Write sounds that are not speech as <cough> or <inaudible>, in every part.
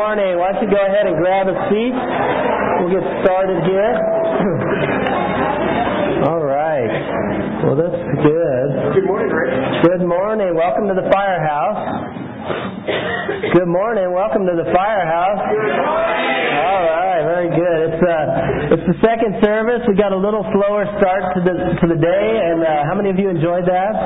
morning. Why don't you go ahead and grab a seat? We'll get started here. <coughs> All right. Well, that's good. Good morning, Rick. Good morning. Welcome to the firehouse. Good morning. Welcome to the firehouse. Very good. It's uh, it's the second service. We got a little slower start to the to the day, and uh, how many of you enjoyed that?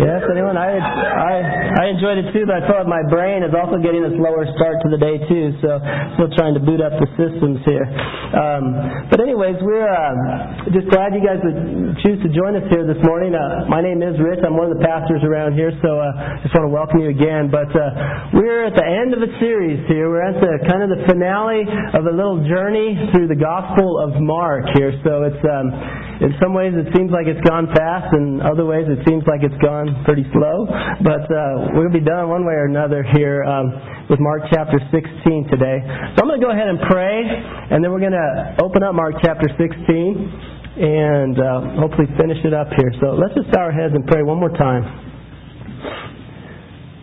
Yes, anyone? I I I enjoyed it too, but I felt like my brain is also getting a slower start to the day too. So still trying to boot up the systems here. Um, but anyways, we're uh, just glad you guys would choose to join us here this morning. Uh, my name is Rich. I'm one of the pastors around here, so uh, just want to welcome you again. But uh, we're at the end of a series here. We're at the kind of the finale of a little journey through the Gospel of Mark here. So it's um, in some ways it seems like it's gone fast, and other ways it seems like it's gone pretty slow. But uh, gonna be done one way or another here um, with Mark chapter 16 today. So I'm gonna go ahead and pray, and then we're gonna open up Mark chapter 16 and uh, hopefully finish it up here. So let's just bow our heads and pray one more time.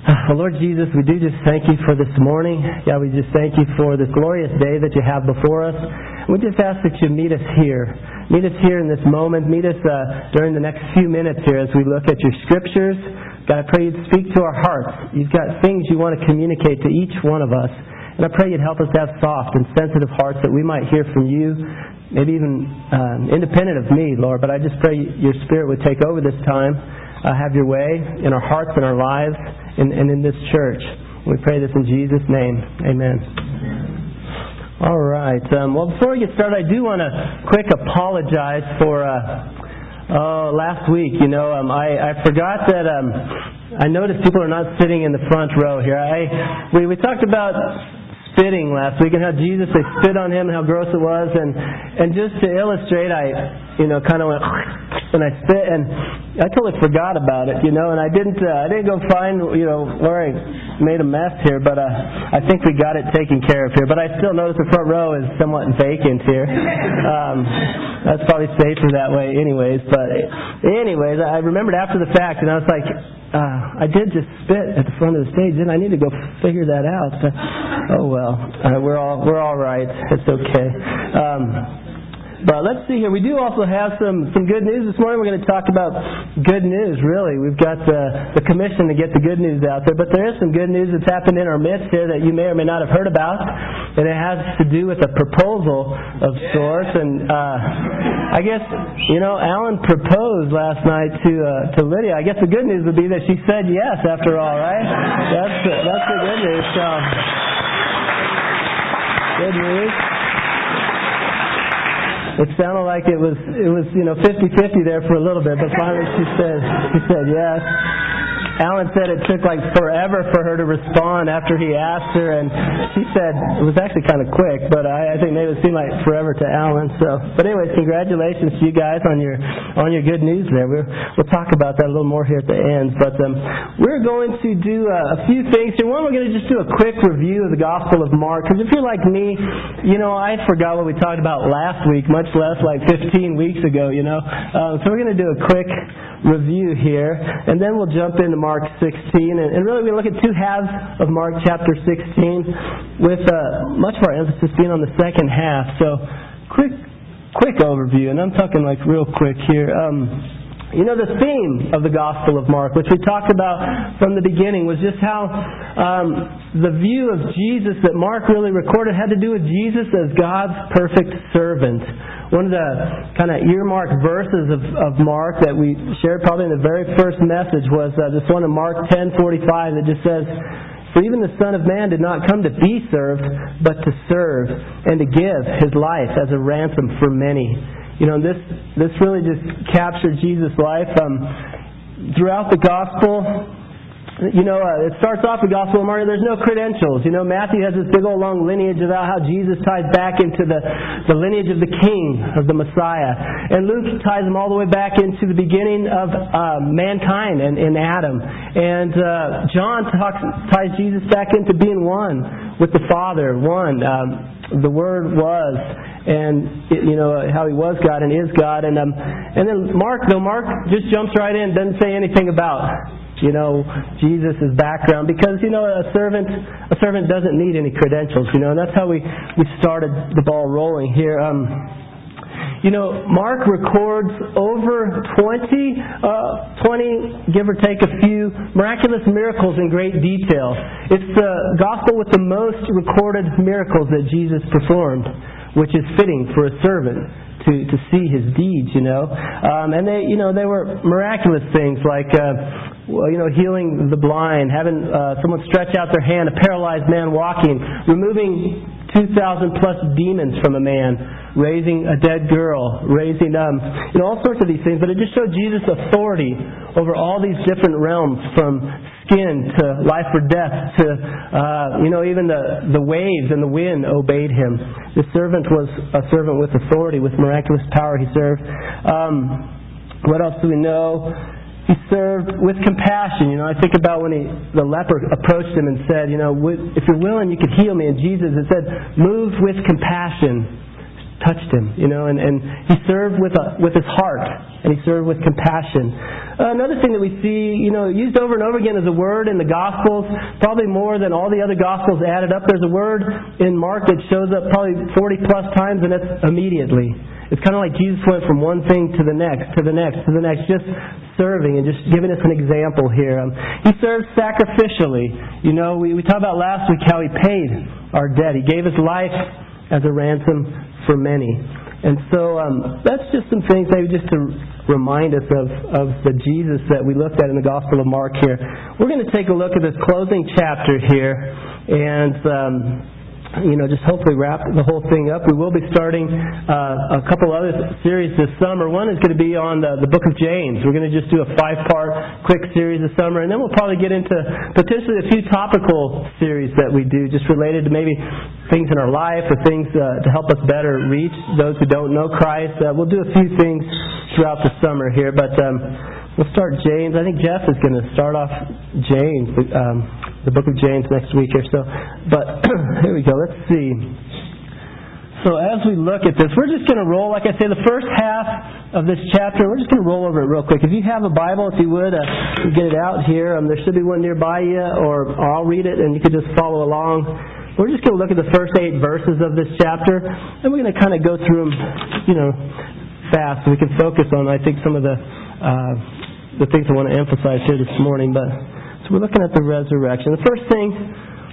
<sighs> Lord Jesus, we do just thank you for this morning. God, we just thank you for this glorious day that you have before us. We just ask that you meet us here. Meet us here in this moment. Meet us uh, during the next few minutes here as we look at your scriptures. God, I pray you'd speak to our hearts. You've got things you want to communicate to each one of us. And I pray you'd help us have soft and sensitive hearts that we might hear from you, maybe even um, independent of me, Lord. But I just pray your Spirit would take over this time, uh, have your way in our hearts and our lives and, and in this church. We pray this in Jesus' name. Amen. All right. Um, well, before we get started, I do want to quick apologize for uh, uh, last week. You know, um, I, I forgot that. Um, I noticed people are not sitting in the front row here. I we we talked about spitting last week and how Jesus they spit on him and how gross it was and and just to illustrate I you know kind of went <laughs> and I spit and I totally forgot about it you know and I didn't uh, I didn't go find you know where I made a mess here but uh, I think we got it taken care of here but I still notice the front row is somewhat vacant here um, that's probably safer that way anyways but anyways I remembered after the fact and I was like uh, I did just spit at the front of the stage, and I need to go figure that out. Uh, oh well, uh, we're all we're all right. It's okay. Um, but let's see here. We do also have some, some good news this morning. We're going to talk about good news, really. We've got the, the commission to get the good news out there. But there is some good news that's happened in our midst here that you may or may not have heard about. And it has to do with a proposal of sorts. And uh, I guess, you know, Alan proposed last night to, uh, to Lydia. I guess the good news would be that she said yes after all, right? That's the, that's the good news. So, good news it sounded like it was it was you know fifty fifty there for a little bit, but finally she said she said yes. Alan said it took like forever for her to respond after he asked her, and she said it was actually kind of quick, but I, I think maybe it seemed like forever to Alan. So, but anyways, congratulations to you guys on your on your good news there. We're, we'll talk about that a little more here at the end, but um, we're going to do a, a few things here. One, we're going to just do a quick review of the Gospel of Mark, because if you're like me, you know I forgot what we talked about last week, much less like 15 weeks ago. You know, um, so we're going to do a quick review here, and then we'll jump into Mark 16. And, and really, we look at two halves of Mark chapter 16, with uh, much of our emphasis being on the second half. So, quick, quick overview, and I'm talking like real quick here. Um, you know, the theme of the Gospel of Mark, which we talked about from the beginning, was just how um, the view of Jesus that Mark really recorded had to do with Jesus as God's perfect servant. One of the kind of earmarked verses of, of Mark that we shared probably in the very first message was uh, this one in Mark 10:45 that just says, "For even the Son of Man did not come to be served, but to serve and to give his life as a ransom for many." You know, this this really just captured Jesus' life um, throughout the gospel you know, uh, it starts off the Gospel of Mark, there's no credentials. You know, Matthew has this big old long lineage about how Jesus ties back into the, the lineage of the King, of the Messiah. And Luke ties them all the way back into the beginning of uh, mankind and in Adam. And uh, John talks, ties Jesus back into being one with the Father, one. Um, the Word was, and you know how He was God and is God. And um, and then Mark, though Mark just jumps right in, doesn't say anything about you know, Jesus' background because, you know, a servant a servant doesn't need any credentials, you know, and that's how we, we started the ball rolling here. Um, you know, Mark records over 20, uh, 20, give or take a few, miraculous miracles in great detail. It's the gospel with the most recorded miracles that Jesus performed, which is fitting for a servant to, to see his deeds, you know. Um, and they, you know, they were miraculous things like, uh, you know, healing the blind, having uh, someone stretch out their hand, a paralyzed man walking, removing 2,000 plus demons from a man, raising a dead girl, raising, um, you know, all sorts of these things. But it just showed Jesus' authority over all these different realms from skin to life or death to, uh, you know, even the, the waves and the wind obeyed him. The servant was a servant with authority, with miraculous power he served. Um, what else do we know? he served with compassion. You know, I think about when he, the leper approached him and said, you know, if you're willing, you could heal me. And Jesus, it said, moved with compassion, touched him. You know, and, and he served with a, with his heart, and he served with compassion. Another thing that we see, you know, used over and over again as a word in the Gospels, probably more than all the other Gospels added up. There's a word in Mark that shows up probably 40 plus times, and that's immediately. It's kind of like Jesus went from one thing to the next, to the next, to the next, just serving and just giving us an example here. Um, he served sacrificially. You know, we, we talked about last week how he paid our debt. He gave his life as a ransom for many. And so um, that's just some things maybe just to remind us of, of the Jesus that we looked at in the Gospel of Mark here. We're going to take a look at this closing chapter here and um, you know, just hopefully wrap the whole thing up. We will be starting uh, a couple other series this summer. One is going to be on the, the book of James. We're going to just do a five-part quick series this summer, and then we'll probably get into potentially a few topical series that we do, just related to maybe things in our life or things uh, to help us better reach those who don't know Christ. Uh, we'll do a few things throughout the summer here, but um, we'll start James. I think Jeff is going to start off James. Um, the book of James next week or so. But <clears throat> here we go. Let's see. So as we look at this, we're just going to roll, like I say, the first half of this chapter, we're just going to roll over it real quick. If you have a Bible, if you would, uh, get it out here. Um, there should be one nearby you, or, I'll read it and you could just follow along. We're just going to look at the first eight verses of this chapter, and we're going to kind of go through them, you know, fast so we can focus on, I think, some of the, uh, the things I want to emphasize here this morning. But so we're looking at the resurrection. The first thing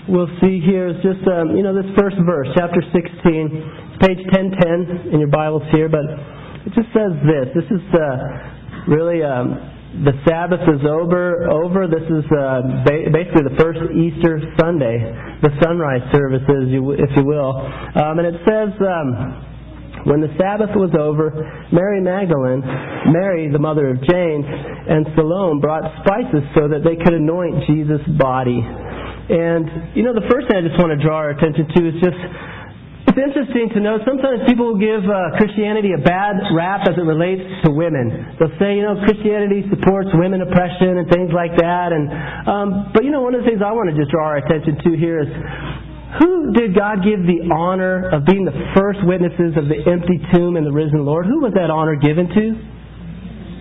we'll see here is just, um, you know, this first verse, chapter 16, page 1010 in your Bibles here, but it just says this. This is uh, really um, the Sabbath is over. Over. This is uh, ba- basically the first Easter Sunday, the sunrise services, if you will, um, and it says. When the Sabbath was over, Mary Magdalene, Mary, the mother of James, and Salome brought spices so that they could anoint Jesus' body. And, you know, the first thing I just want to draw our attention to is just it's interesting to know sometimes people give uh, Christianity a bad rap as it relates to women. They'll say, you know, Christianity supports women oppression and things like that. And um, but you know, one of the things I want to just draw our attention to here is who did God give the honor of being the first witnesses of the empty tomb and the risen Lord? Who was that honor given to?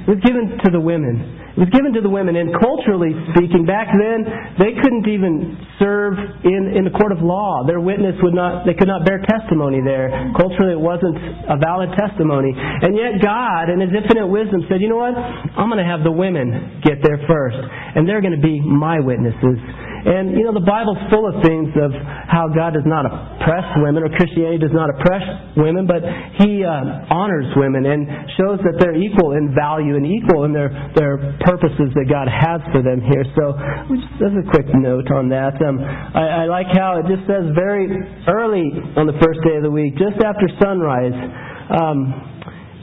It was given to the women. It was given to the women. And culturally speaking, back then, they couldn't even serve in, in the court of law. Their witness would not, they could not bear testimony there. Culturally, it wasn't a valid testimony. And yet God, in His infinite wisdom, said, you know what? I'm going to have the women get there first. And they're going to be my witnesses. And, you know, the Bible's full of things of how God does not oppress women, or Christianity does not oppress women, but He uh, honors women and shows that they're equal in value and equal in their, their purposes that God has for them here. So, just as a quick note on that, um, I, I like how it just says very early on the first day of the week, just after sunrise, um,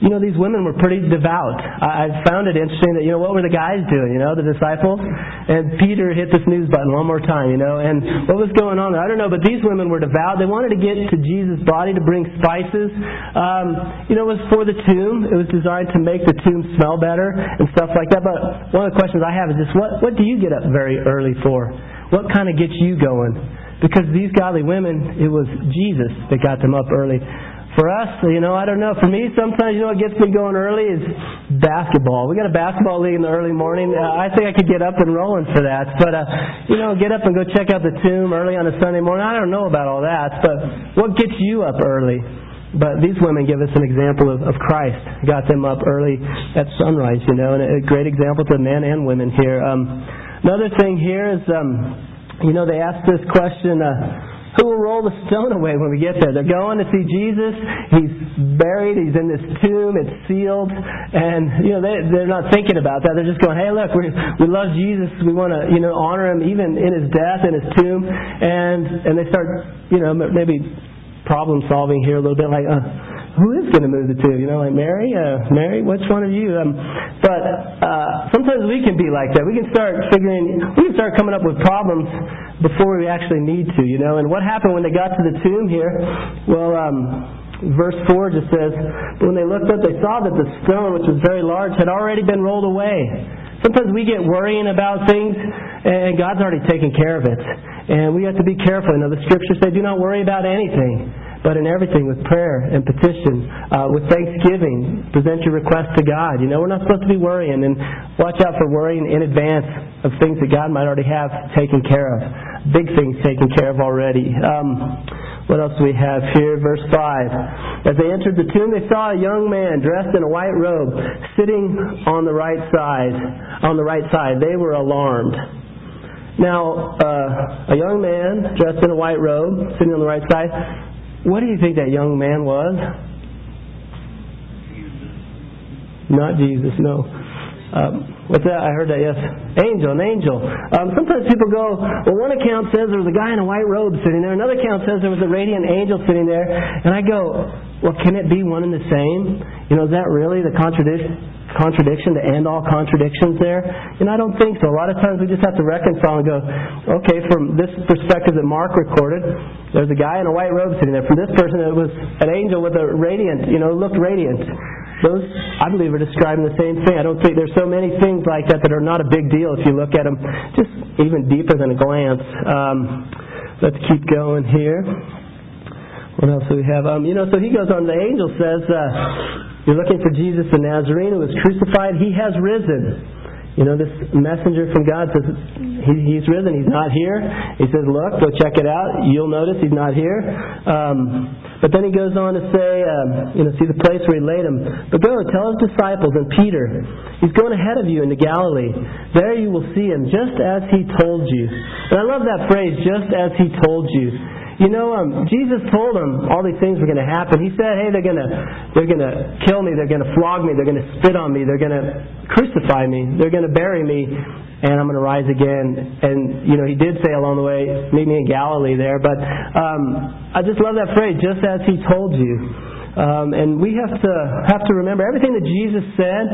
you know, these women were pretty devout. I, I found it interesting that, you know, what were the guys doing, you know, the disciples? And Peter hit the snooze button one more time, you know, and what was going on there? I don't know, but these women were devout. They wanted to get to Jesus' body to bring spices. Um, you know, it was for the tomb. It was designed to make the tomb smell better and stuff like that. But one of the questions I have is just, what, what do you get up very early for? What kind of gets you going? Because these godly women, it was Jesus that got them up early For us, you know, I don't know. For me, sometimes, you know, what gets me going early is basketball. We got a basketball league in the early morning. Uh, I think I could get up and rolling for that. But, uh, you know, get up and go check out the tomb early on a Sunday morning. I don't know about all that. But what gets you up early? But these women give us an example of, of Christ. Got them up early at sunrise, you know, and a great example to men and women here. Um, another thing here is, um, you know, they ask this question. Uh, who will roll the stone away when we get there? They're going to see Jesus. He's buried. He's in this tomb. It's sealed. And, you know, they, they're not thinking about that. They're just going, hey, look, we, we love Jesus. We want to, you know, honor him even in his death, in his tomb. And, and they start, you know, maybe problem solving here a little bit like, uh, who is going to move the two? You know, like Mary, uh, Mary, which one of you? Um, but uh, sometimes we can be like that. We can start figuring, we can start coming up with problems before we actually need to. You know, and what happened when they got to the tomb here? Well, um, verse four just says, but when they looked up, they saw that the stone, which was very large, had already been rolled away. Sometimes we get worrying about things, and God's already taken care of it. And we have to be careful. You know, the scriptures say, do not worry about anything but in everything with prayer and petition, uh, with thanksgiving, present your request to God. You know, we're not supposed to be worrying, and watch out for worrying in advance of things that God might already have taken care of. Big things taken care of already. Um, what else do we have here? Verse 5. As they entered the tomb, they saw a young man dressed in a white robe sitting on the right side. On the right side. They were alarmed. Now, uh, a young man dressed in a white robe, sitting on the right side, what do you think that young man was? Not Jesus, no. Um, what's that? I heard that, yes. Angel, an angel. Um, sometimes people go, well, one account says there was a guy in a white robe sitting there. Another account says there was a radiant angel sitting there. And I go, well, can it be one and the same? You know, is that really the contradiction? contradiction to end all contradictions there? And I don't think so. A lot of times we just have to reconcile and go, okay, from this perspective that Mark recorded, there's a guy in a white robe sitting there. From this person, it was an angel with a radiant, you know, looked radiant. Those, I believe, are describing the same thing. I don't think there's so many things like that that are not a big deal if you look at them just even deeper than a glance. Um, let's keep going here. What else do we have? Um, you know, so he goes on. The angel says, uh, you're looking for Jesus the Nazarene who was crucified. He has risen. You know, this messenger from God says, he, He's risen. He's not here. He says, Look, go check it out. You'll notice He's not here. Um, but then he goes on to say, um, you know, see the place where He laid Him. But go, tell His disciples and Peter, He's going ahead of you into Galilee. There you will see Him, just as He told you. And I love that phrase, just as He told you. You know, um, Jesus told them all these things were going to happen. He said, "Hey, they're going to they're going to kill me. They're going to flog me. They're going to spit on me. They're going to crucify me. They're going to bury me, and I'm going to rise again." And you know, he did say along the way, "Meet me in Galilee." There, but um, I just love that phrase, "Just as He told you." Um, and we have to have to remember everything that Jesus said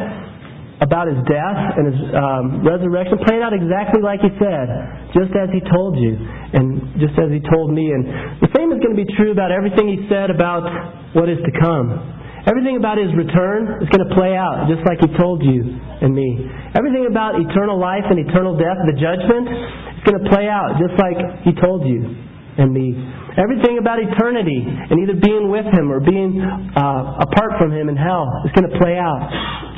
about his death and his um, resurrection played out exactly like he said, just as he told you, and just as he told me. And the same is going to be true about everything he said about what is to come. Everything about his return is going to play out just like he told you and me. Everything about eternal life and eternal death, the judgment, is going to play out just like he told you and me. Everything about eternity and either being with Him or being uh, apart from Him in hell is going to play out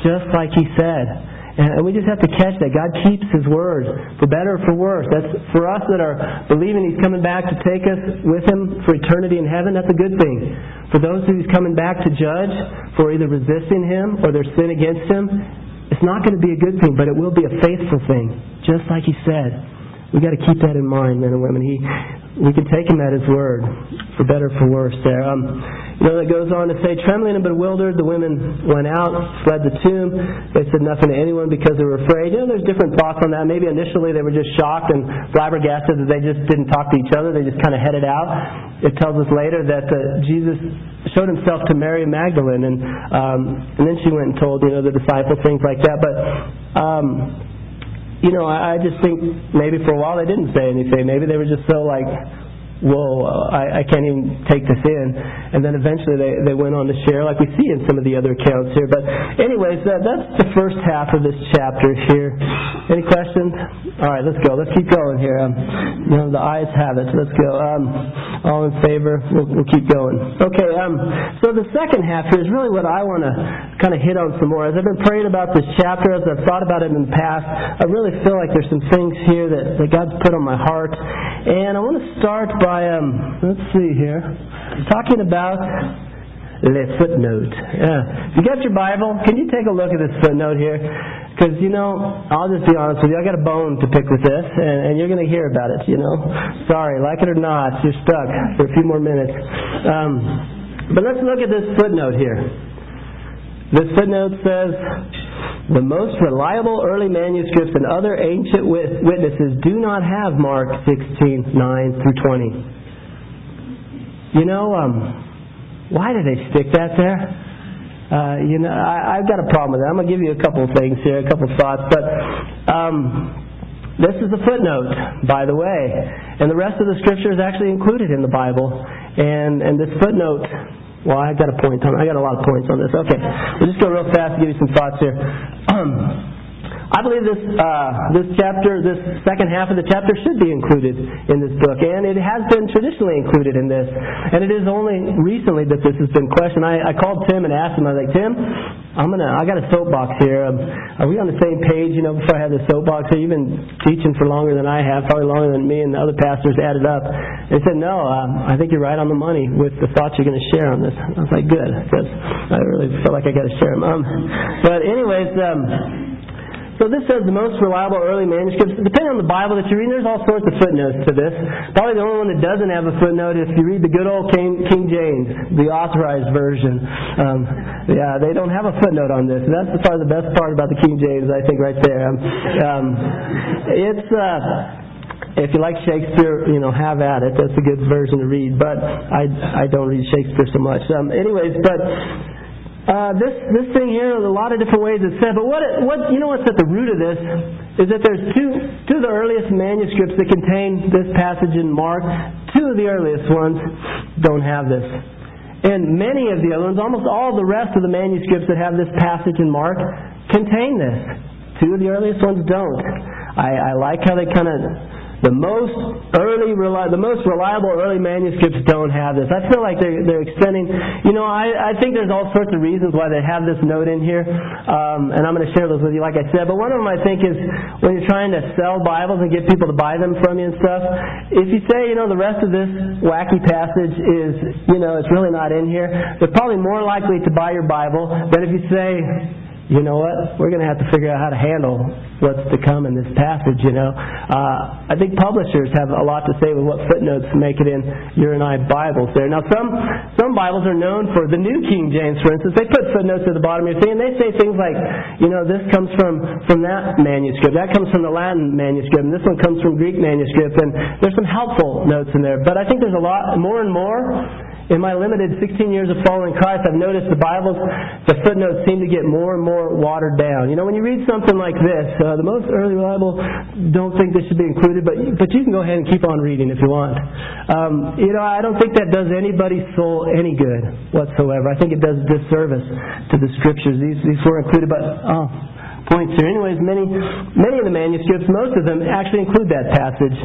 just like He said. And we just have to catch that. God keeps His word, for better or for worse. That's for us that are believing He's coming back to take us with Him for eternity in heaven. That's a good thing. For those who He's coming back to judge for either resisting Him or their sin against Him, it's not going to be a good thing, but it will be a faithful thing, just like He said. We've got to keep that in mind, men and women. He we can take him at his word, for better for worse. There, um, you know, it goes on to say, trembling and bewildered, the women went out, fled the tomb. They said nothing to anyone because they were afraid. You know, there's different thoughts on that. Maybe initially they were just shocked and flabbergasted that they just didn't talk to each other. They just kind of headed out. It tells us later that uh, Jesus showed himself to Mary Magdalene, and um, and then she went and told you know the disciples things like that. But um, you know, I, I just think maybe for a while they didn't say anything. Maybe they were just so like whoa, uh, I, I can't even take this in. And then eventually they, they went on to share, like we see in some of the other accounts here. But anyways, that, that's the first half of this chapter here. Any questions? All right, let's go. Let's keep going here. Um, you know, the ayes have it. Let's go. Um, all in favor? We'll, we'll keep going. Okay, um, so the second half here is really what I want to kind of hit on some more. As I've been praying about this chapter, as I've thought about it in the past, I really feel like there's some things here that, that God's put on my heart. And I want to start by, um, let's see here, talking about the footnote. Yeah. You got your Bible? Can you take a look at this footnote here? Because, you know, I'll just be honest with you, I got a bone to pick with this, and, and you're going to hear about it, you know. Sorry, like it or not, you're stuck for a few more minutes. Um, but let's look at this footnote here. This footnote says, the most reliable early manuscripts and other ancient witnesses do not have Mark 16, 9 through 20. You know, um, why did they stick that there? Uh, you know, I, I've got a problem with that. I'm going to give you a couple of things here, a couple of thoughts, but um, this is a footnote, by the way, and the rest of the scripture is actually included in the Bible, and and this footnote. Well, I've got a point on. I got a lot of points on this. Okay, we'll just go real fast and give you some thoughts here. <clears throat> I believe this uh, this chapter, this second half of the chapter, should be included in this book, and it has been traditionally included in this. And it is only recently that this has been questioned. I, I called Tim and asked him. I was like, Tim, I'm gonna. I got a soapbox here. Um, are we on the same page? You know, before I had the soapbox here, you've been teaching for longer than I have, probably longer than me and the other pastors added up. He said, No, um, I think you're right on the money with the thoughts you're going to share on this. I was like, Good, because I really felt like I got to share them. Um, but anyways. Um, so this says the most reliable early manuscripts. Depending on the Bible that you read, there's all sorts of footnotes to this. Probably the only one that doesn't have a footnote is if you read the good old King, King James, the authorized version. Um, yeah, they don't have a footnote on this. That's probably the best part about the King James, I think, right there. Um, um, it's. Uh, if you like Shakespeare, you know, have at it. That's a good version to read. But I I don't read Shakespeare so much. Um, anyways, but uh, this this thing here, a lot of different ways it's said. But what what you know what's at the root of this is that there's two two of the earliest manuscripts that contain this passage in Mark. Two of the earliest ones don't have this, and many of the other ones, almost all the rest of the manuscripts that have this passage in Mark, contain this. Two of the earliest ones don't. I, I like how they kind of the most early, the most reliable early manuscripts don't have this. I feel like they're, they're extending. You know, I, I think there's all sorts of reasons why they have this note in here, um, and I'm going to share those with you, like I said. But one of them I think is when you're trying to sell Bibles and get people to buy them from you and stuff. If you say, you know, the rest of this wacky passage is, you know, it's really not in here, they're probably more likely to buy your Bible than if you say you know what? We're going to have to figure out how to handle what's to come in this passage, you know. Uh, I think publishers have a lot to say with what footnotes make it in your and I Bibles there. Now, some, some Bibles are known for the New King James, for instance. They put footnotes at the bottom of your thing, and they say things like, you know, this comes from, from that manuscript. That comes from the Latin manuscript, and this one comes from Greek manuscript, and there's some helpful notes in there. But I think there's a lot more and more in my limited 16 years of following Christ, I've noticed the Bibles, the footnotes seem to get more and more watered down. You know, when you read something like this, uh, the most early reliable don't think this should be included, but but you can go ahead and keep on reading if you want. Um, you know, I don't think that does anybody's soul any good whatsoever. I think it does disservice to the Scriptures. These these were included, but oh points here. Anyways, many, many of the manuscripts, most of them actually include that passage.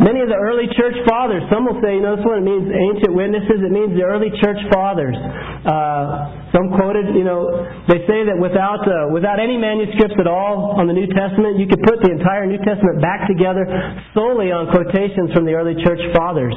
Many of the early church fathers, some will say, you know, this one means ancient witnesses, it means the early church fathers. Uh, some quoted, you know, they say that without, uh, without any manuscripts at all on the New Testament, you could put the entire New Testament back together solely on quotations from the early church fathers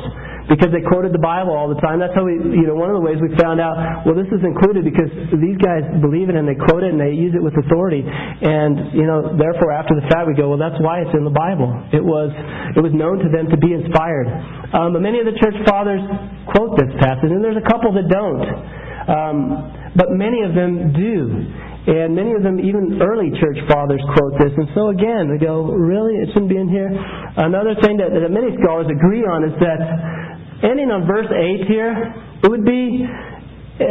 because they quoted the Bible all the time. That's how we, you know, one of the ways we found out, well, this is included because these guys believe it and they quote it and they use it with authority. And, you know, therefore after the fact we go, well, that's why it's in the Bible. It was, it was known to them to be inspired. Um, but many of the church fathers quote this passage, and there's a couple that don't. Um, but many of them do. And many of them, even early church fathers, quote this. And so again, we go, really? It shouldn't be in here? Another thing that, that many scholars agree on is that ending on verse 8 here, it would be, uh,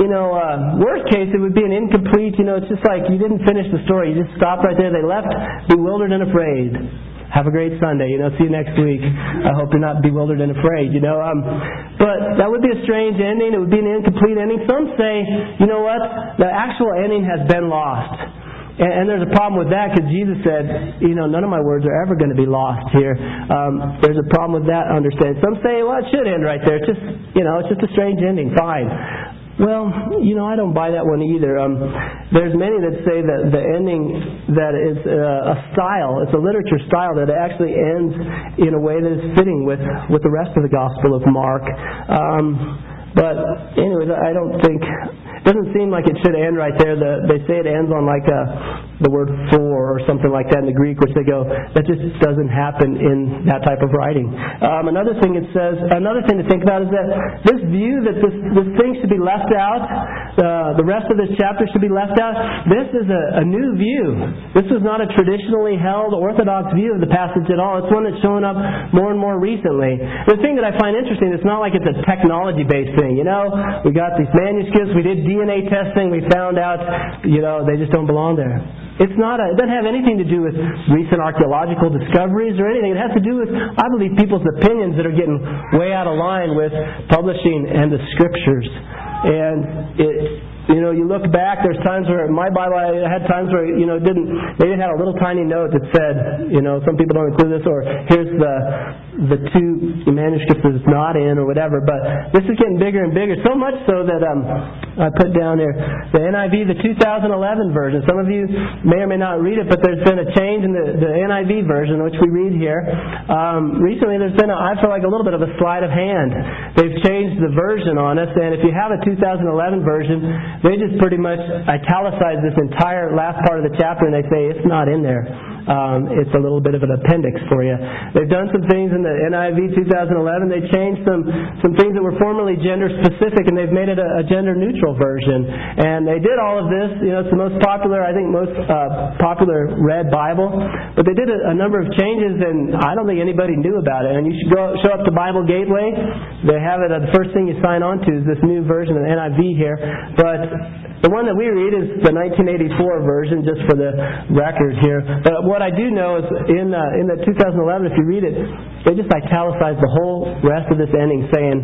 you know, uh, worst case, it would be an incomplete, you know, it's just like you didn't finish the story. You just stopped right there. They left bewildered and afraid. have a great Sunday. You know, see you next week. I hope you're not bewildered and afraid. You know, um, but that would be a strange ending. It would be an incomplete ending. Some say, you know what? The actual ending has been lost. And, and there's a problem with that because Jesus said, you know, none of my words are ever going to be lost here. Um, there's a problem with that understanding. Some say, well, it should end right there. It's just, you know, it's just a strange ending. Fine. Well, you know, I don't buy that one either. Um, there's many that say that the ending that is uh, a style, it's a literature style that actually ends in a way that is fitting with with the rest of the Gospel of Mark. Um, but anyways, I don't think it doesn't seem like it should end right there. The, they say it ends on like a, the word for or something like that in the Greek, which they go, that just doesn't happen in that type of writing. Um, another thing it says, another thing to think about is that this view that this, this thing should be left out, uh, the rest of this chapter should be left out, this is a, a new view. This is not a traditionally held orthodox view of the passage at all. It's one that's showing up more and more recently. The thing that I find interesting, it's not like it's a technology-based thing. You know, we got these manuscripts, we did DNA testing, we found out, you know, they just don't belong there. It's not a, it doesn't have anything to do with recent archaeological discoveries or anything. It has to do with, I believe, people's opinions that are getting way out of line with publishing and the scriptures. And it, you know, you look back, there's times where my Bible, I had times where, you know, it didn't, maybe it had a little tiny note that said, you know, some people don't include this, or here's the, the two manuscripts that not in, or whatever, but this is getting bigger and bigger, so much so that, um, I put down there, the NIV, the 2011 version. Some of you may or may not read it, but there's been a change in the, the NIV version, which we read here. Um, recently there's been, a, I feel like a little bit of a sleight of hand. They've changed the version on us, and if you have a 2011 version, they just pretty much italicize this entire last part of the chapter and they say it's not in there. Um, it's a little bit of an appendix for you. They've done some things in the NIV 2011. They changed some some things that were formerly gender specific and they've made it a, a gender neutral version. And they did all of this. You know, it's the most popular, I think, most uh, popular read Bible. But they did a, a number of changes and I don't think anybody knew about it. And you should go show up to Bible Gateway. They have it. Uh, the first thing you sign on to is this new version of NIV here. But the one that we read is the 1984 version, just for the record here. But what I do know is in uh, in the 2011, if you read it, they just italicize the whole rest of this ending, saying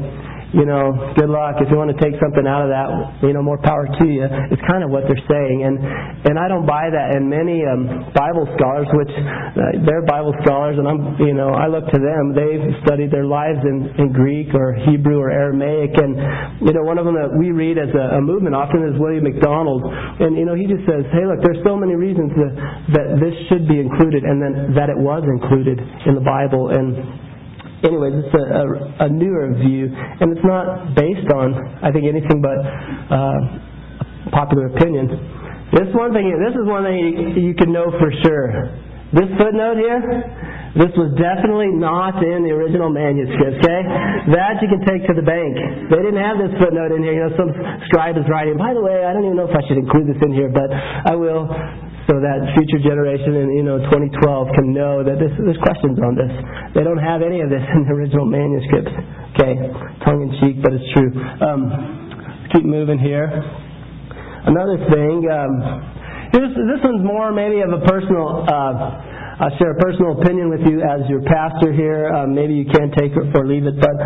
you know, good luck. If you want to take something out of that, you know, more power to you. It's kind of what they're saying, and and I don't buy that. And many um, Bible scholars, which uh, they're Bible scholars, and I'm, you know, I look to them. They've studied their lives in in Greek or Hebrew or Aramaic, and you know, one of them that we read as a, a movement often is William MacDonald, and you know, he just says, hey, look, there's so many reasons that that this should be included, and then that it was included in the Bible, and anyways, it's a, a, a newer view, and it's not based on, I think, anything but uh, popular opinion. This one thing, this is one thing you, you can know for sure. This footnote here, this was definitely not in the original manuscript, okay? That you can take to the bank. They didn't have this footnote in here. You know, some scribe is writing, by the way, I don't even know if I should include this in here, but I will so that future generation in you know 2012 can know that this, there's questions on this. They don't have any of this in the original manuscripts. Okay, tongue in cheek, but it's true. Um, keep moving here. Another thing, um, this, this one's more maybe of a personal. Uh, I'll share a personal opinion with you as your pastor here. Uh, maybe you can take it or leave it, but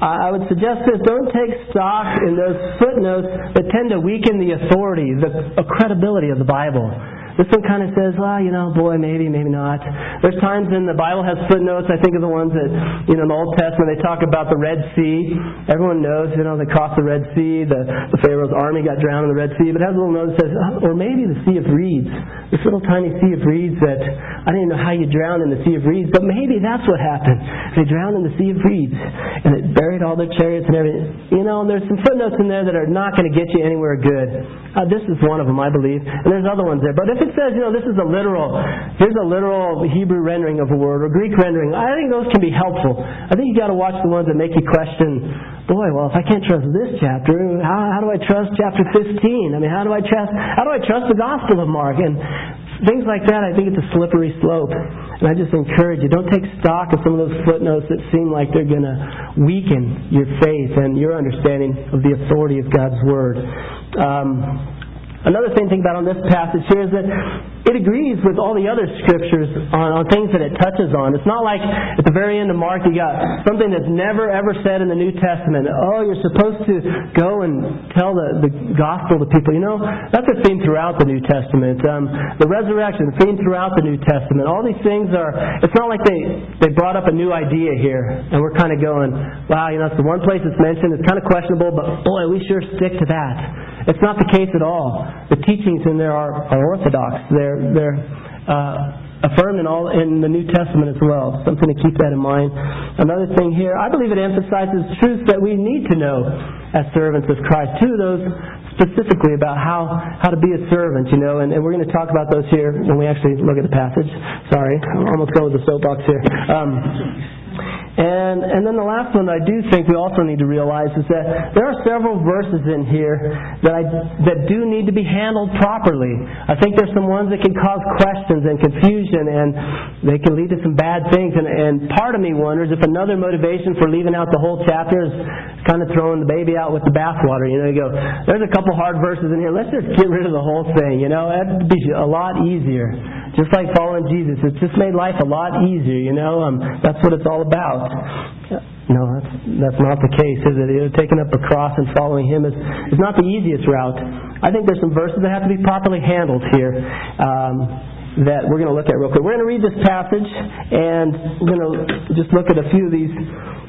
I would suggest this don't take stock in those footnotes that tend to weaken the authority, the credibility of the Bible. This one kind of says, well, you know, boy, maybe, maybe not. There's times in the Bible has footnotes. I think of the ones that, you know, in the Old Testament they talk about the Red Sea. Everyone knows, you know, they crossed the Red Sea. The, the Pharaoh's army got drowned in the Red Sea. But it has a little note that says, oh, or maybe the Sea of Reeds. This little tiny Sea of Reeds that I didn't know how you drown in the Sea of Reeds, but maybe that's what happened. They drowned in the Sea of Reeds, and it buried all their chariots and everything. You know, and there's some footnotes in there that are not going to get you anywhere good. Uh, this is one of them, I believe, and there's other ones there. But if it says, you know, this is a literal, here's a literal Hebrew rendering of a word or Greek rendering. I think those can be helpful. I think you got to watch the ones that make you question, boy, well, if I can't trust this chapter, how, how do I trust chapter 15? I mean, how do I trust, how do I trust the Gospel of Mark? And things like that, I think it's a slippery slope. And I just encourage you, don't take stock of some of those footnotes that seem like they're going to weaken your faith and your understanding of the authority of God's Word. Um, another thing to think about on this passage here is that it agrees with all the other scriptures on, on things that it touches on. It's not like at the very end of Mark you got something that's never ever said in the New Testament. Oh, you're supposed to go and tell the, the gospel to people. You know, that's a theme throughout the New Testament. Um, the resurrection, theme throughout the New Testament. All these things are, it's not like they, they brought up a new idea here and we're kind of going, wow, you know, it's the one place it's mentioned. It's kind of questionable, but boy, we sure stick to that. It's not the case at all. The teachings in there are, are orthodox. They're they're uh, affirmed in all in the New Testament as well. Something to keep that in mind. Another thing here, I believe it emphasizes truths that we need to know as servants of Christ. Two of those specifically about how, how to be a servant, you know, and, and we're going to talk about those here when we actually look at the passage. Sorry, I'm almost going with the soapbox here. Um, and, and then the last one I do think we also need to realize is that there are several verses in here that, I, that do need to be handled properly. I think there's some ones that can cause questions and confusion and they can lead to some bad things. And, and part of me wonders if another motivation for leaving out the whole chapter is kind of throwing the baby out with the bathwater. You know, you go, there's a couple hard verses in here. Let's just get rid of the whole thing. You know, that'd be a lot easier. Just like following Jesus. It's just made life a lot easier, you know. Um, that's what it's all about. No, that's, that's not the case, is it? Taking up a cross and following Him is, is not the easiest route. I think there's some verses that have to be properly handled here. Um, that we're going to look at real quick. We're going to read this passage, and we're going to just look at a few of these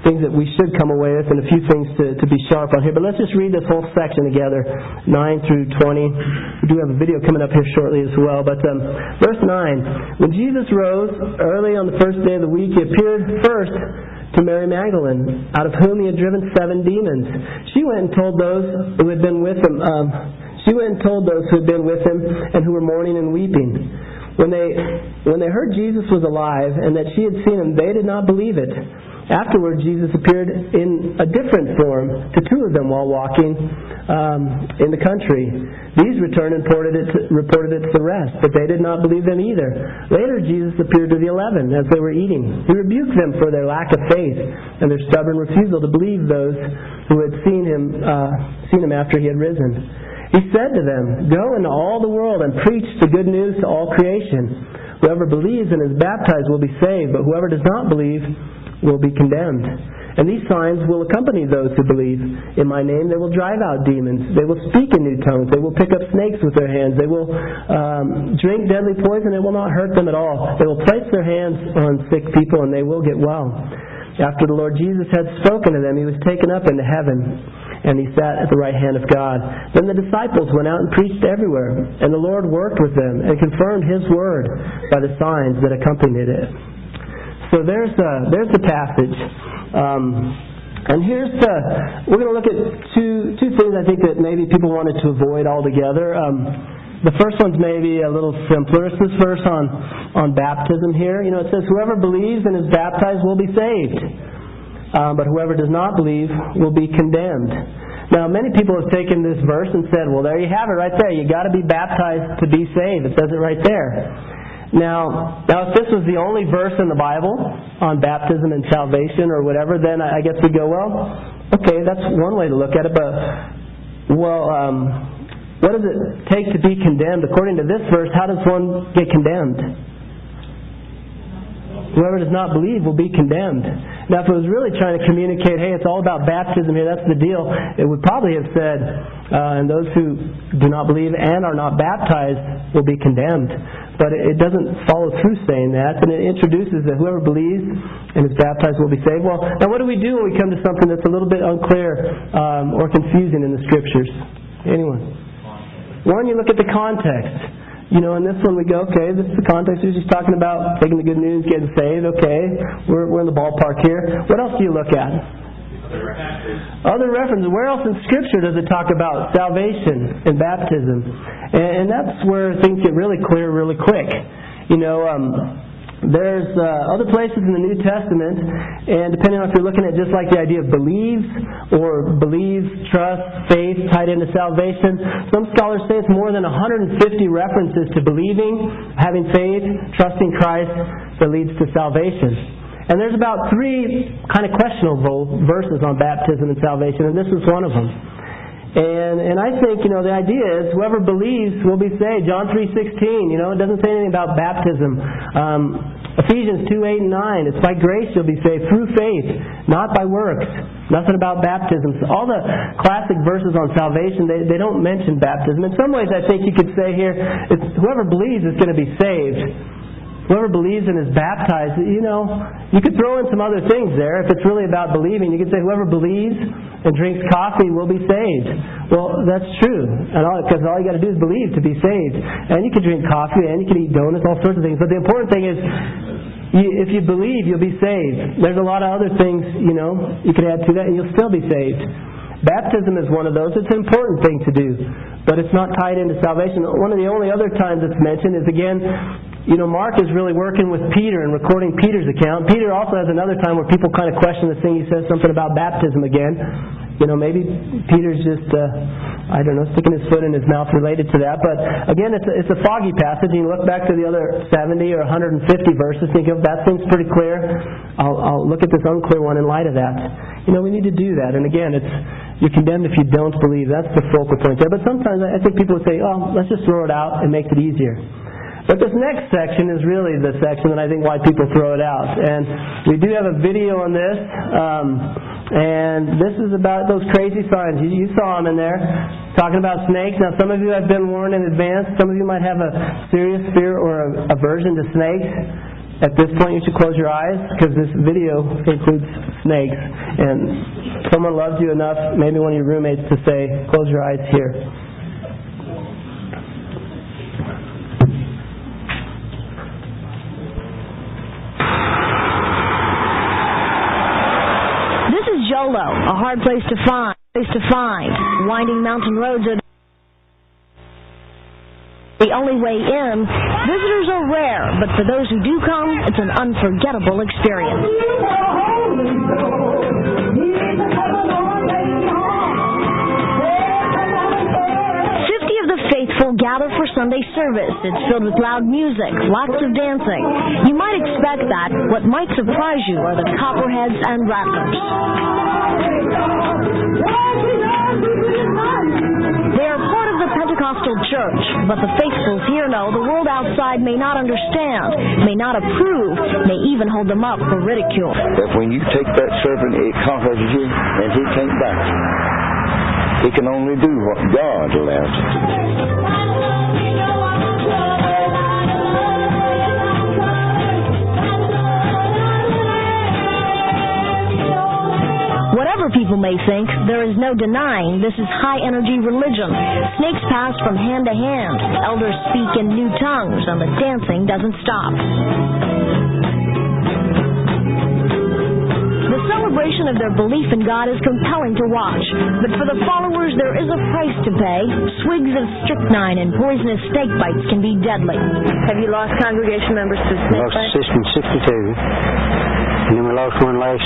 things that we should come away with and a few things to, to be sharp on here. But let's just read this whole section together, 9 through 20. We do have a video coming up here shortly as well. But um, verse 9 When Jesus rose early on the first day of the week, he appeared first to Mary Magdalene, out of whom he had driven seven demons. She went and told those who had been with him. Um, she went and told those who had been with him and who were mourning and weeping. When they when they heard Jesus was alive and that she had seen him, they did not believe it. Afterward, Jesus appeared in a different form to two of them while walking um, in the country. These returned and reported it, to, reported it to the rest, but they did not believe them either. Later, Jesus appeared to the eleven as they were eating. He rebuked them for their lack of faith and their stubborn refusal to believe those who had seen him, uh, seen him after he had risen. He said to them, Go into all the world and preach the good news to all creation. Whoever believes and is baptized will be saved, but whoever does not believe will be condemned. And these signs will accompany those who believe. In my name they will drive out demons. They will speak in new tongues. They will pick up snakes with their hands. They will um, drink deadly poison. It will not hurt them at all. They will place their hands on sick people and they will get well. After the Lord Jesus had spoken to them, he was taken up into heaven and he sat at the right hand of God. Then the disciples went out and preached everywhere, and the Lord worked with them and confirmed his word by the signs that accompanied it. So there's the, there's the passage. Um, and here's the, we're going to look at two, two things I think that maybe people wanted to avoid altogether. Um, the first one's maybe a little simpler. It's this verse on, on baptism here. You know, it says, Whoever believes and is baptized will be saved, um, but whoever does not believe will be condemned. Now, many people have taken this verse and said, Well, there you have it right there. You've got to be baptized to be saved. It says it right there. Now, now, if this was the only verse in the Bible on baptism and salvation or whatever, then I guess we go, well, okay, that's one way to look at it. But, well, um, what does it take to be condemned? According to this verse, how does one get condemned? Whoever does not believe will be condemned. Now, if it was really trying to communicate, hey, it's all about baptism here, that's the deal, it would probably have said, uh, and those who do not believe and are not baptized will be condemned but it doesn't follow through saying that. And it introduces that whoever believes and is baptized will be saved. Well, now what do we do when we come to something that's a little bit unclear um, or confusing in the Scriptures? Anyone? One, you look at the context. You know, in this one we go, okay, this is the context. He's just talking about taking the good news, getting saved. Okay, we're, we're in the ballpark here. What else do you look at? Other references. Where else in Scripture does it talk about salvation and baptism? And, that's where things get really clear really quick. You know, um, there's uh, other places in the New Testament, and depending on if you're looking at just like the idea of believes or believes, trust, faith tied into salvation, some scholars say it's more than 150 references to believing, having faith, trusting Christ that leads to salvation. And there's about three kind of questionable verses on baptism and salvation, and this is one of them. And and I think you know the idea is whoever believes will be saved. John three sixteen. You know it doesn't say anything about baptism. Um, Ephesians two eight and nine. It's by grace you'll be saved through faith, not by works. Nothing about baptism. So all the classic verses on salvation they they don't mention baptism. In some ways, I think you could say here, it's, whoever believes is going to be saved whoever believes and is baptized, you know, you could throw in some other things there. If it's really about believing, you could say whoever believes and drinks coffee will be saved. Well, that's true, and all because all you got to do is believe to be saved. And you can drink coffee, and you can eat donuts, all sorts of things. But the important thing is. You, if you believe, you'll be saved. There's a lot of other things, you know, you could add to that, and you'll still be saved. Baptism is one of those. It's an important thing to do, but it's not tied into salvation. One of the only other times it's mentioned is again you know, Mark is really working with Peter and recording Peter's account. Peter also has another time where people kind of question the thing. He says something about baptism again. You know, maybe Peter's just, uh, I don't know, sticking his foot in his mouth related to that. But again, it's a, it's a foggy passage. You look back to the other 70 or 150 verses, think of that seems pretty clear. I'll, I'll look at this unclear one in light of that. You know, we need to do that. And again, it's you're condemned if you don't believe. That's the focal point there. But sometimes I think people would say, oh, let's just throw it out and make it easier. But this next section is really the section that I think why people throw it out. And we do have a video on this. Um, and this is about those crazy signs. You, you saw them in there, talking about snakes. Now, some of you have been warned in advance. Some of you might have a serious fear or a aversion to snakes. At this point, you should close your eyes because this video includes snakes. And someone loves you enough, maybe one of your roommates, to say, close your eyes here. A hard place to find. Place to find. Winding mountain roads are the only way in. Visitors are rare, but for those who do come, it's an unforgettable experience. Fifty of the faithful gather for Sunday service. It's filled with loud music, lots of dancing. You might expect that. What might surprise you are the copperheads and rattlers. They are part of the Pentecostal church, but the faithfuls here know the world outside may not understand, may not approve, may even hold them up for ridicule. That when you take that servant, it conquers you, and he can't back. He can only do what God allows him to do. Whatever people may think, there is no denying this is high energy religion. Snakes pass from hand to hand, elders speak in new tongues, and the dancing doesn't stop. The celebration of their belief in God is compelling to watch, but for the followers, there is a price to pay. Swigs of strychnine and poisonous snake bites can be deadly. Have you lost congregation members to snake lost bites? Lost a sister 62. And then we lost one last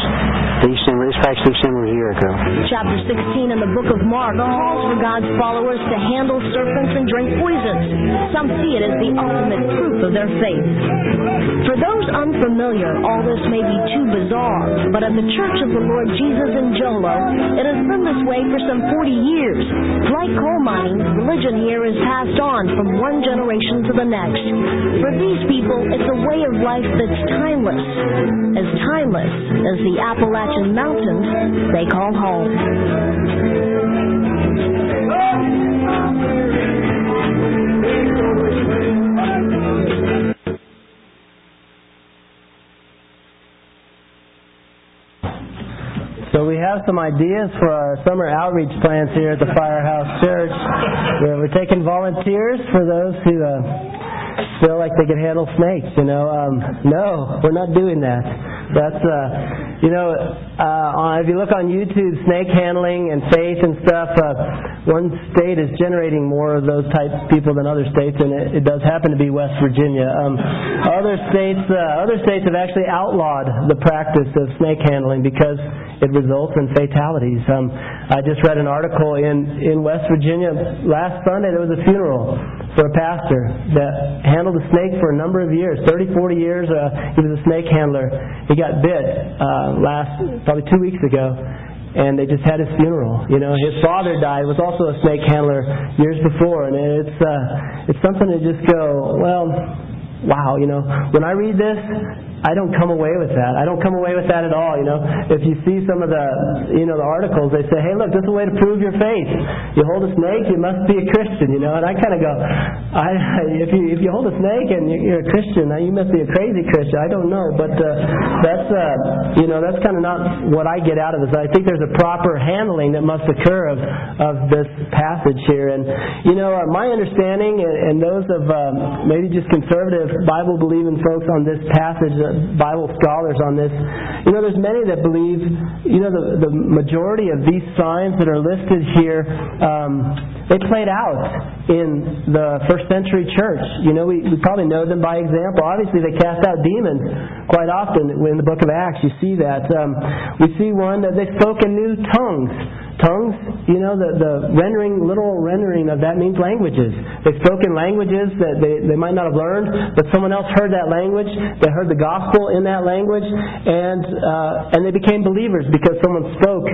December, this past December was a year ago. Chapter 16 in the book of Mark calls for God's followers to handle serpents and drink poisons. Some see it as the ultimate proof of their faith. For those unfamiliar, all this may be too bizarre, but at the Church of the Lord Jesus in Jolo, it has been this way for some 40 years. Like coal mining, religion here is passed on from one generation to the next. For these people, it's a way of life that's timeless. As timeless timeless as the Appalachian Mountains they call home. So we have some ideas for our summer outreach plans here at the Firehouse Church. We're, taking volunteers for those who uh, feel like they can handle snakes. You know, um, no, we're not doing that. That's uh, you know, uh, if you look on YouTube, snake handling and faith and stuff. Uh, one state is generating more of those type people than other states, and it, it does happen to be West Virginia. Um, other states, uh, other states have actually outlawed the practice of snake handling because it results in fatalities. Um, I just read an article in in West Virginia last Sunday. There was a funeral for a pastor that handled a snake for a number of years 30, 40 years. Uh, he was a snake handler. He got bit uh, last, probably two weeks ago. and they just had his funeral. You know, his father died, was also a snake handler years before, and it's uh, it's something to just go, well, wow, you know, when I read this, I don't come away with that. I don't come away with that at all. You know, if you see some of the, you know, the articles, they say, "Hey, look, this is a way to prove your faith. You hold a snake, you must be a Christian." You know, and I kind of go, I, if you if you hold a snake and you're a Christian, now you must be a crazy Christian. I don't know, but uh, that's, uh, you know, that's kind of not what I get out of this. I think there's a proper handling that must occur of of this passage here, and you know, uh, my understanding and, and those of uh, maybe just conservative Bible believing folks on this passage. Bible scholars on this. You know, there's many that believe, you know, the, the majority of these signs that are listed here, um, they played out in the first century church. You know, we, we probably know them by example. Obviously, they cast out demons quite often in the book of Acts. You see that. Um, we see one that they spoke in new tongues. Tongues, you know, the, the rendering, literal rendering of that means languages. They spoke in languages that they, they might not have learned, but someone else heard that language. They heard the gospel in that language, and, uh, and they became believers because someone spoke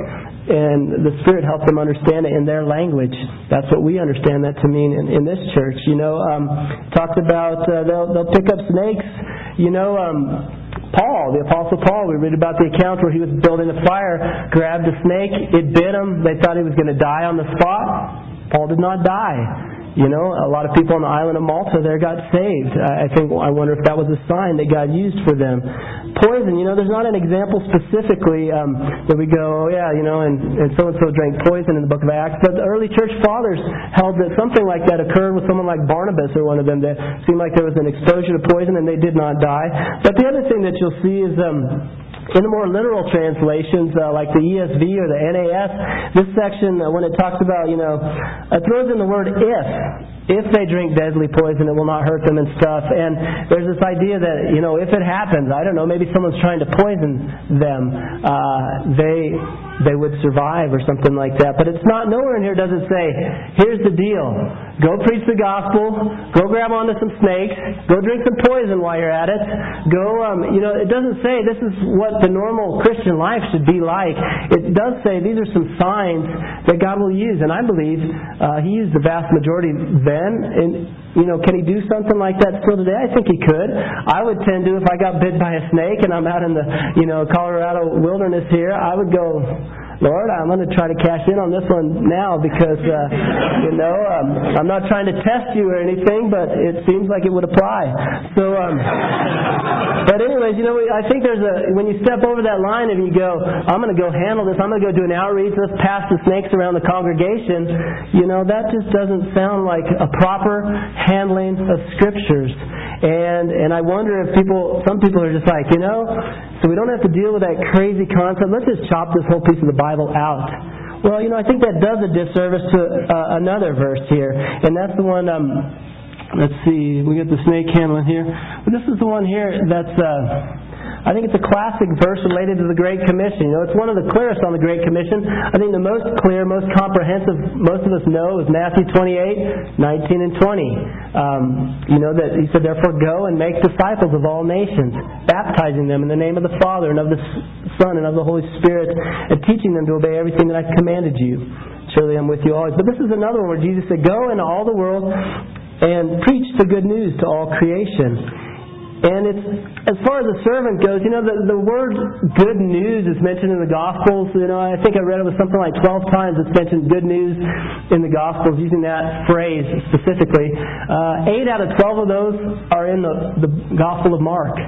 and the Spirit helped them understand it in their language. That's what we understand that to mean in, in this church. You know, um, talked about uh, they'll, they'll pick up snakes. You know, um, Paul, the Apostle Paul, we read about the account where he was building a fire, grabbed a snake, it bit him, they thought he was going to die on the spot. Paul did not die. You know, a lot of people on the island of Malta there got saved. I think I wonder if that was a sign that God used for them. Poison, you know, there's not an example specifically um, that we go, oh yeah, you know, and, so and so drank poison in the book of Acts. But the early church fathers held that something like that occurred with someone like Barnabas or one of them. That seemed like there was an exposure to poison and they did not die. But the other thing that you'll see is. Um, in the more literal translations, uh, like the ESV or the NAS, this section, uh, when it talks about, you know, it throws in the word if. If they drink deadly poison, it will not hurt them and stuff. And there's this idea that, you know, if it happens, I don't know, maybe someone's trying to poison them, uh, they they would survive or something like that. But it's not nowhere in here does it say, here's the deal. Go preach the gospel, go grab onto some snakes, go drink some poison while you're at it. Go um, you know, it doesn't say this is what the normal Christian life should be like. It does say these are some signs that God will use and I believe uh, he used the vast majority then and you know, can he do something like that still today? I think he could. I would tend to if I got bit by a snake and I'm out in the, you know, Colorado wilderness here, I would go, Lord, I'm going to try to cash in on this one now because, uh, you know, um, I'm not trying to test you or anything, but it seems like it would apply. So, um, but anyways, you know, I think there's a when you step over that line and you go, I'm going to go handle this. I'm going to go do an outreach. Let's pass the snakes around the congregation. You know, that just doesn't sound like a proper handling of scriptures. And and I wonder if people, some people are just like, you know, so we don't have to deal with that crazy concept. Let's just chop this whole piece of the Bible out. Well, you know, I think that does a disservice to uh, another verse here, and that's the one. Um, let's see, we got the snake handling here. But this is the one here that's. Uh, I think it's a classic verse related to the Great Commission. You know, it's one of the clearest on the Great Commission. I think the most clear, most comprehensive, most of us know is Matthew 28, 19 and 20. Um, you know that he said, therefore go and make disciples of all nations, baptizing them in the name of the Father and of the Son and of the Holy Spirit, and teaching them to obey everything that I commanded you. Surely I'm with you always. But this is another one where Jesus said, go into all the world and preach the good news to all creation. And it's as far as a servant goes, you know, the, the word good news is mentioned in the Gospels. You know, I think I read it was something like 12 times it's mentioned good news in the Gospels using that phrase specifically. Uh, eight out of 12 of those are in the, the Gospel of Mark.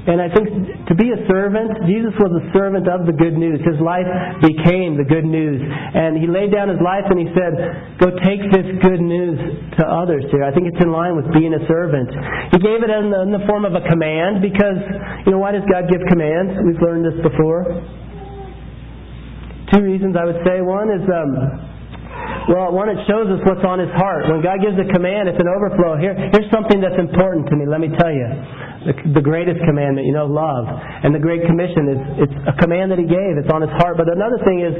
And I think to be a servant, Jesus was a servant of the good news. His life became the good news. And he laid down his life and he said, Go take this good news to others here. I think it's in line with being a servant. He gave it in the, in the form of a command because, you know, why does God give commands? We've learned this before. Two reasons I would say. One is, um, well, one, it shows us what's on his heart. When God gives a command, it's an overflow. Here, here's something that's important to me. Let me tell you the, the greatest commandment, you know, love. And the Great Commission is it's a command that He gave. It's on His heart. But another thing is,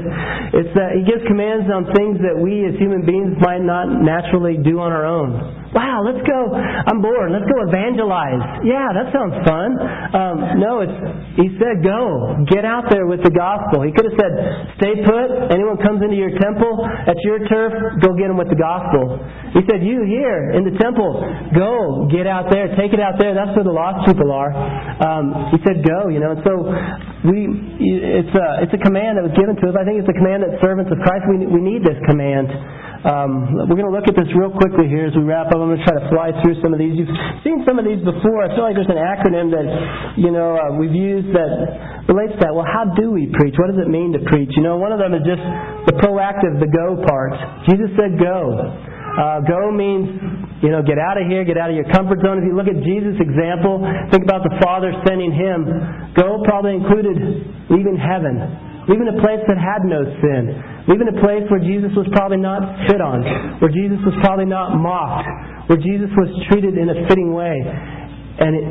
it's that He gives commands on things that we as human beings might not naturally do on our own. Wow, let's go. I'm bored. Let's go evangelize. Yeah, that sounds fun. Um, no, it's he said go. Get out there with the gospel. He could have said, stay put. Anyone comes into your temple, that's your turf, go get them with the gospel. He said, you here in the temple, go. Get out there. Take it out there. That's where the lost people are. Um, he said go, you know. And so we it's a it's a command that was given to us. I think it's a command that servants of Christ we we need this command. Um, we're going to look at this real quickly here as we wrap up. I'm going to try to fly through some of these. You've seen some of these before. I feel like there's an acronym that you know uh, we've used that relates to that. Well, how do we preach? What does it mean to preach? You know, one of them is just the proactive, the go part. Jesus said go. Uh, go means, you know, get out of here, get out of your comfort zone. If you look at Jesus' example, think about the Father sending him. Go probably included leaving heaven, leaving a place that had no sin, leaving a place where Jesus was probably not spit on, where Jesus was probably not mocked, where Jesus was treated in a fitting way. And it,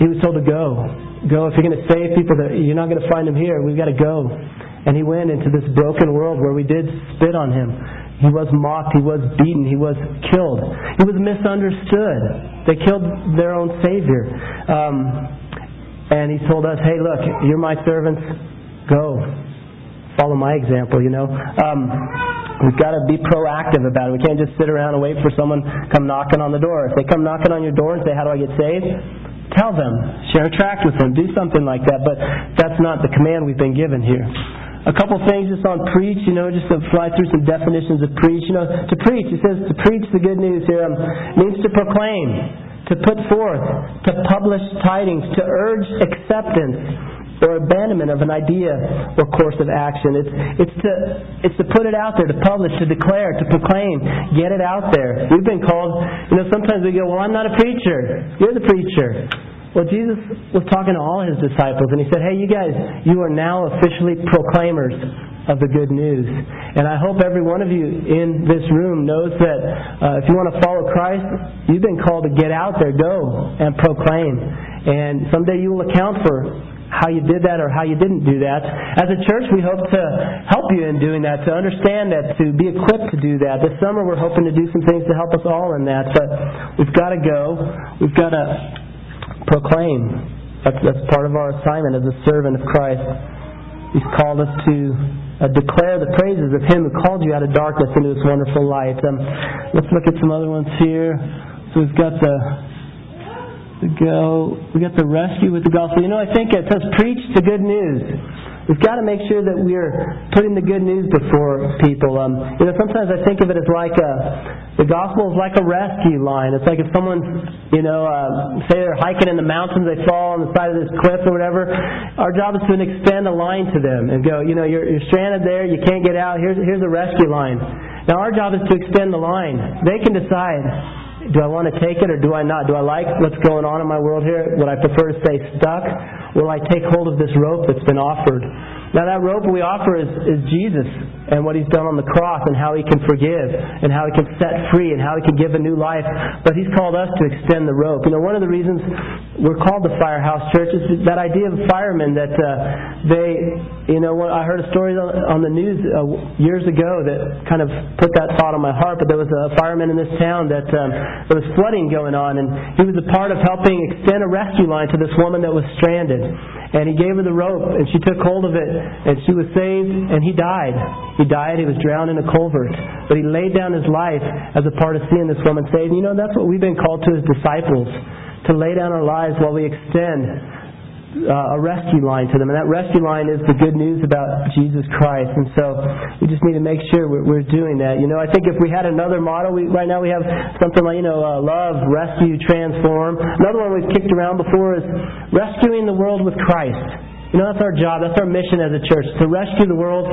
he was told to go. Go. If you're going to save people, that you're not going to find them here. We've got to go. And he went into this broken world where we did spit on him. He was mocked. He was beaten. He was killed. He was misunderstood. They killed their own Savior. Um, and he told us, hey, look, you're my servants. Go. Follow my example, you know. Um, we've got to be proactive about it. We can't just sit around and wait for someone come knocking on the door. If they come knocking on your door and say, how do I get saved? Tell them. Share a tract with them. Do something like that. But that's not the command we've been given here a couple things just on preach, you know, just to fly through some definitions of preach. You know, to preach, it says to preach the good news here um, means to proclaim, to put forth, to publish tidings, to urge acceptance or abandonment of an idea or course of action. It's, it's, to, it's to put it out there, to publish, to declare, to proclaim, get it out there. We've been called, you know, sometimes we go, well, I'm not a preacher. You're the preacher. Well, Jesus was talking to all his disciples, and he said, Hey, you guys, you are now officially proclaimers of the good news. And I hope every one of you in this room knows that uh, if you want to follow Christ, you've been called to get out there, go and proclaim. And someday you will account for how you did that or how you didn't do that. As a church, we hope to help you in doing that, to understand that, to be equipped to do that. This summer, we're hoping to do some things to help us all in that. But we've got to go. We've got to proclaim. That's, that's part of our assignment as a servant of Christ. He's called us to uh, declare the praises of Him who called you out of darkness into His wonderful light. Um, let's look at some other ones here. So we've got the go. We got the rescue with the gospel. You know, I think it says preach the good news. We've got to make sure that we're putting the good news before people. Um, you know, sometimes I think of it as like a, the gospel is like a rescue line. It's like if someone's, you know, uh, say they're hiking in the mountains, they fall on the side of this cliff or whatever. Our job is to extend a line to them and go, you know, you're, you're stranded there, you can't get out. Here's here's a rescue line. Now our job is to extend the line. They can decide do I want to take it or do I not? Do I like what's going on in my world here? Would I prefer to stay stuck? Will I take hold of this rope that's been offered? Now that rope we offer is, is Jesus and what He's done on the cross and how He can forgive and how He can set free and how He can give a new life. But He's called us to extend the rope. You know, one of the reasons we're called the Firehouse Church is that idea of firemen that uh, they, you know, I heard a story on the news uh, years ago that kind of put that thought on my heart. But there was a fireman in this town that um, there was flooding going on, and he was a part of helping extend a rescue line to this woman that was stranded. And he gave her the rope, and she took hold of it, and she was saved, and he died. He died, he was drowned in a culvert. But he laid down his life as a part of seeing this woman saved. And you know, that's what we've been called to as disciples, to lay down our lives while we extend uh, a rescue line to them. And that rescue line is the good news about Jesus Christ. And so we just need to make sure we're, we're doing that. You know, I think if we had another model, we, right now we have something like, you know, uh, love, rescue, transform. Another one we've kicked around before is rescuing the world with Christ. You know, that's our job. That's our mission as a church, to rescue the world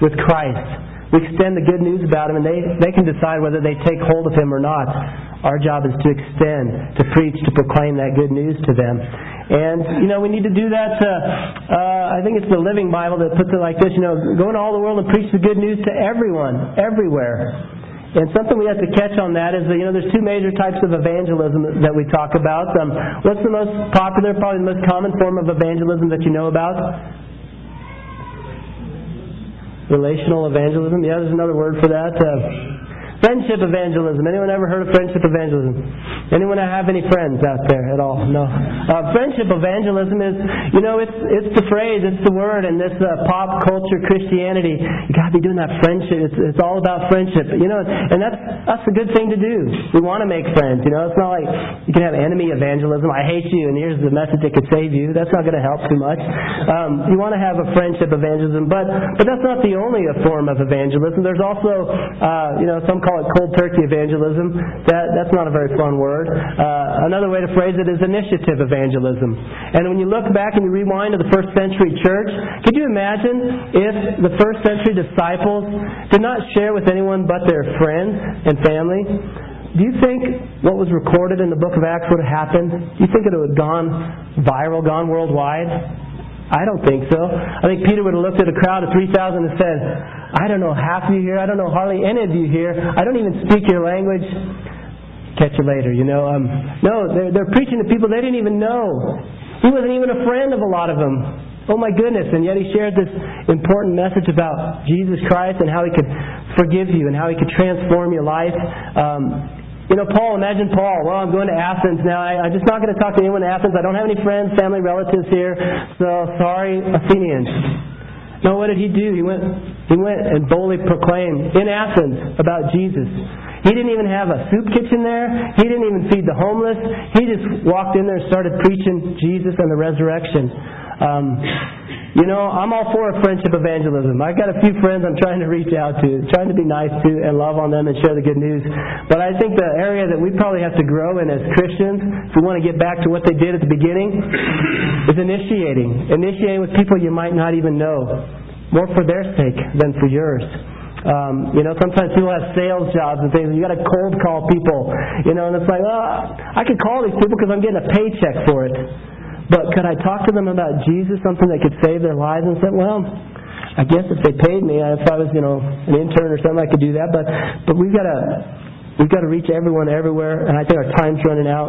with Christ. We extend the good news about Him, and they, they can decide whether they take hold of Him or not. Our job is to extend, to preach, to proclaim that good news to them. And, you know, we need to do that to, uh, I think it's the Living Bible that puts it like this, you know, go into all the world and preach the good news to everyone, everywhere. And something we have to catch on that is that, you know, there's two major types of evangelism that we talk about. Um, what's the most popular, probably the most common form of evangelism that you know about? Relational evangelism. Yeah, there's another word for that. Uh, Friendship evangelism. Anyone ever heard of friendship evangelism? Anyone have any friends out there at all? No. Uh, friendship evangelism is, you know, it's it's the phrase, it's the word in this uh, pop culture Christianity. You got to be doing that friendship. It's, it's all about friendship. You know, and that's that's a good thing to do. We want to make friends. You know, it's not like you can have enemy evangelism. I hate you, and here's the message that could save you. That's not going to help too much. Um, you want to have a friendship evangelism, but but that's not the only form of evangelism. There's also, uh, you know, some call it cold turkey evangelism. That that's not a very fun word. Uh, another way to phrase it is initiative evangelism. And when you look back and you rewind to the first century church, could you imagine if the first century disciples did not share with anyone but their friends and family? Do you think what was recorded in the book of Acts would have happened? Do you think it would have gone viral, gone worldwide? I don't think so. I think Peter would have looked at a crowd of 3,000 and said, I don't know half of you here. I don't know hardly any of you here. I don't even speak your language. Catch you later, you know. Um, no, they're, they're preaching to people they didn't even know. He wasn't even a friend of a lot of them. Oh my goodness, and yet he shared this important message about Jesus Christ and how he could forgive you and how he could transform your life. Um, you know, Paul, imagine Paul. Well, I'm going to Athens now. I, I'm just not going to talk to anyone in Athens. I don't have any friends, family, relatives here. So, sorry, Athenians. No, what did he do? He went, he went and boldly proclaimed in Athens about Jesus. He didn't even have a soup kitchen there. He didn't even feed the homeless. He just walked in there and started preaching Jesus and the resurrection. Um, you know, I'm all for friendship evangelism. I've got a few friends I'm trying to reach out to, trying to be nice to and love on them and share the good news. But I think the area that we probably have to grow in as Christians, if we want to get back to what they did at the beginning, <coughs> is initiating. Initiating with people you might not even know. More for their sake than for yours. Um, you know, sometimes people have sales jobs and things. You got to cold call people. You know, and it's like, oh, I could call these people because I'm getting a paycheck for it. But could I talk to them about Jesus, something that could save their lives? And said, well, I guess if they paid me, if I was, you know, an intern or something, I could do that. But but we've got to we've got to reach everyone everywhere, and I think our time's running out.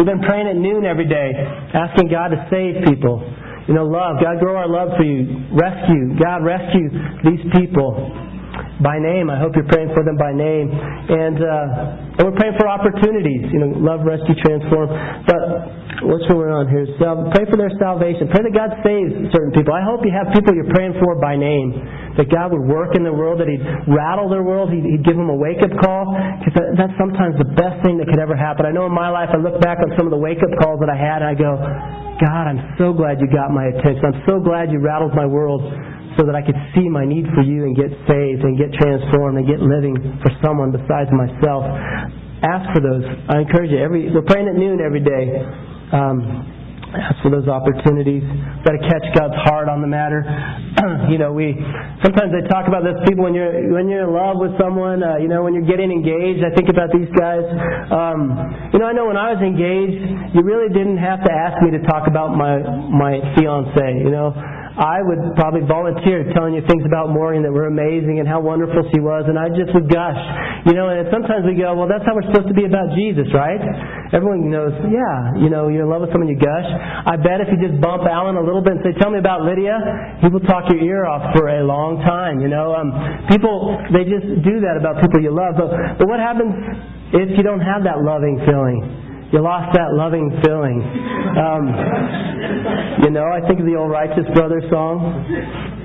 We've been praying at noon every day, asking God to save people. You know, love. God, grow our love for you. Rescue. God, rescue these people by name. I hope you're praying for them by name. And, uh, and we're praying for opportunities. You know, love, rescue, transform. But what's going on here? Sal- pray for their salvation. Pray that God saves certain people. I hope you have people you're praying for by name. That God would work in their world, that He'd rattle their world, He'd, he'd give them a wake up call. Because that, that's sometimes the best thing that could ever happen. I know in my life, I look back on some of the wake up calls that I had, and I go, God, I'm so glad you got my attention. I'm so glad you rattled my world so that I could see my need for you and get saved and get transformed and get living for someone besides myself. Ask for those. I encourage you. Every we're praying at noon every day. Um, ask for those opportunities. Got to catch God's heart on the matter. <clears throat> you know, we sometimes I talk about this. People when you're when you're in love with someone, uh, you know, when you're getting engaged. I think about these guys. Um, you know, I know when I was engaged, you really didn't have to ask me to talk about my my fiance. You know. I would probably volunteer telling you things about Morgan that were amazing and how wonderful she was, and I just would gush. You know, and sometimes we go, well, that's how we're supposed to be about Jesus, right? Everyone knows, yeah, you know, you're in love with someone, you gush. I bet if you just bump Alan a little bit and say, tell me about Lydia, he will talk your ear off for a long time, you know. Um, people, they just do that about people you love. But, but what happens if you don't have that loving feeling? You lost that loving feeling. Um, you know, I think of the old Righteous Brothers song.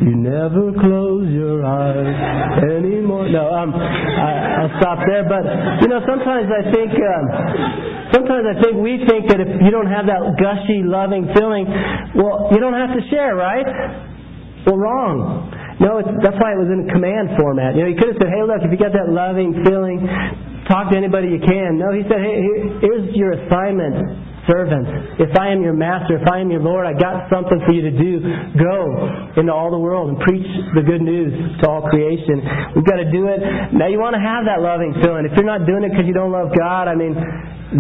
You never close your eyes anymore. No, um, I, I'll stop there. But you know, sometimes I think, um, sometimes I think we think that if you don't have that gushy, loving feeling, well, you don't have to share, right? Well, wrong. No, that's why it was in command format. You know, he could have said, "Hey, look, if you got that loving feeling, talk to anybody you can." No, he said, "Hey, here's your assignment, servant. If I am your master, if I am your Lord, I got something for you to do. Go into all the world and preach the good news to all creation. We've got to do it. Now, you want to have that loving feeling. If you're not doing it because you don't love God, I mean,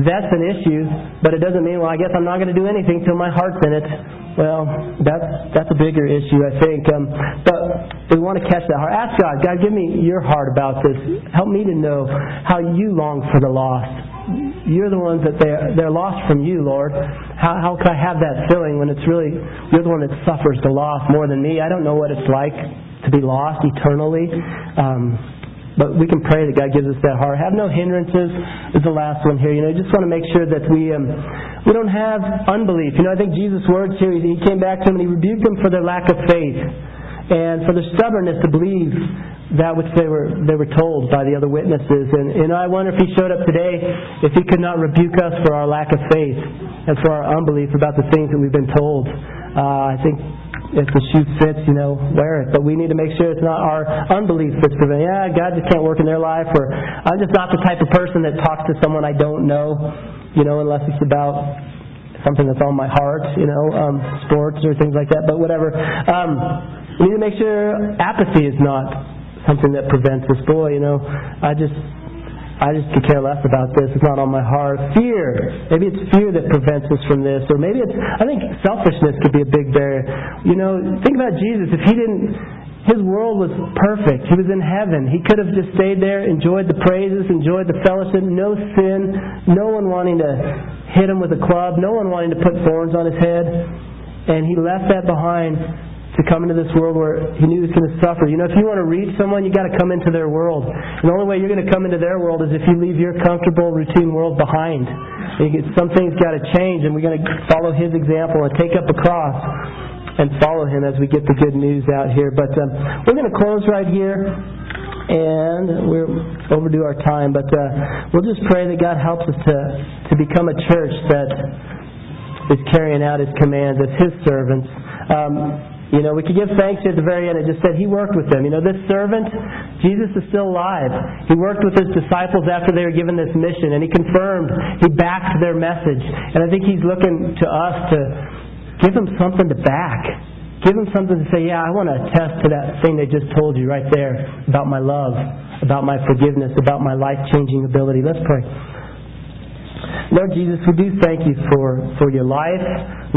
that's an issue. But it doesn't mean, well, I guess I'm not going to do anything till my heart's in it. Well, that's that's a bigger issue, I think. Um, but we want to catch that heart. Ask God, God, give me your heart about this. Help me to know how you long for the lost. You're the ones that they're they're lost from you, Lord. How how can I have that feeling when it's really you're the one that suffers the loss more than me? I don't know what it's like to be lost eternally. Um, but we can pray that God gives us that heart. Have no hindrances is the last one here. You know, I just want to make sure that we um, we don't have unbelief. You know, I think Jesus' words here. He came back to them and he rebuked them for their lack of faith and for their stubbornness to believe that which they were they were told by the other witnesses. And you know, I wonder if he showed up today, if he could not rebuke us for our lack of faith and for our unbelief about the things that we've been told. Uh, I think if the shoe fits, you know, wear it. But we need to make sure it's not our unbelief that's preventing. Yeah, God just can't work in their life, or I'm just not the type of person that talks to someone I don't know, you know, unless it's about something that's on my heart, you know, um, sports or things like that. But whatever. Um, we need to make sure apathy is not something that prevents us. Boy, you know, I just I just could care less about this. It's not on my heart. Fear. Maybe it's fear that prevents us from this. Or maybe it's, I think selfishness could be a big barrier. You know, think about Jesus. If he didn't, his world was perfect. He was in heaven. He could have just stayed there, enjoyed the praises, enjoyed the fellowship, no sin, no one wanting to hit him with a club, no one wanting to put thorns on his head. And he left that behind to come into this world where he knew he was going to suffer. You know, if you want to reach someone, you got to come into their world. And the only way you're going to come into their world is if you leave your comfortable, routine world behind. Some things got to change, and we're going to follow his example and take up a cross and follow him as we get the good news out here. But um, we're going to close right here and we're overdue our time. But uh, we'll just pray that God helps us to to become a church that is carrying out His commands as His servants. Um, you know, we could give thanks at the very end. It just said he worked with them. You know, this servant, Jesus is still alive. He worked with his disciples after they were given this mission, and he confirmed, he backed their message. And I think he's looking to us to give him something to back. Give him something to say, yeah, I want to attest to that thing they just told you right there about my love, about my forgiveness, about my life changing ability. Let's pray. Lord Jesus, we do thank you for, for your life.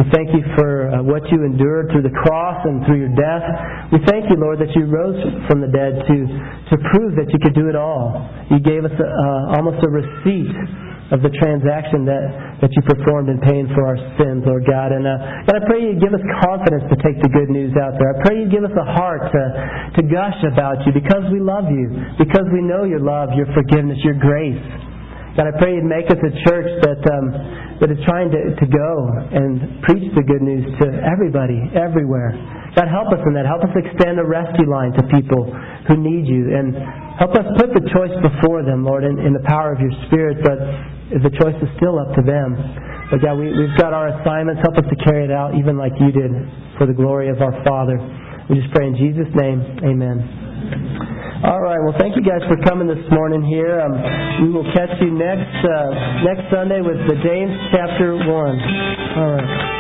We thank you for uh, what you endured through the cross and through your death. We thank you, Lord, that you rose from the dead to, to prove that you could do it all. You gave us a, uh, almost a receipt of the transaction that, that you performed in paying for our sins, Lord God. And uh, God, I pray you give us confidence to take the good news out there. I pray you give us a heart to, to gush about you because we love you, because we know your love, your forgiveness, your grace. God, I pray you'd make us a church that um, that is trying to, to go and preach the good news to everybody, everywhere. God, help us in that. Help us extend a rescue line to people who need you, and help us put the choice before them, Lord, in, in the power of your Spirit. But the choice is still up to them. But God, we, we've got our assignments. Help us to carry it out, even like you did, for the glory of our Father. We just pray in Jesus' name. Amen. All right. Well, thank you guys for coming this morning here. Um, we will catch you next uh, next Sunday with the James chapter one. All right.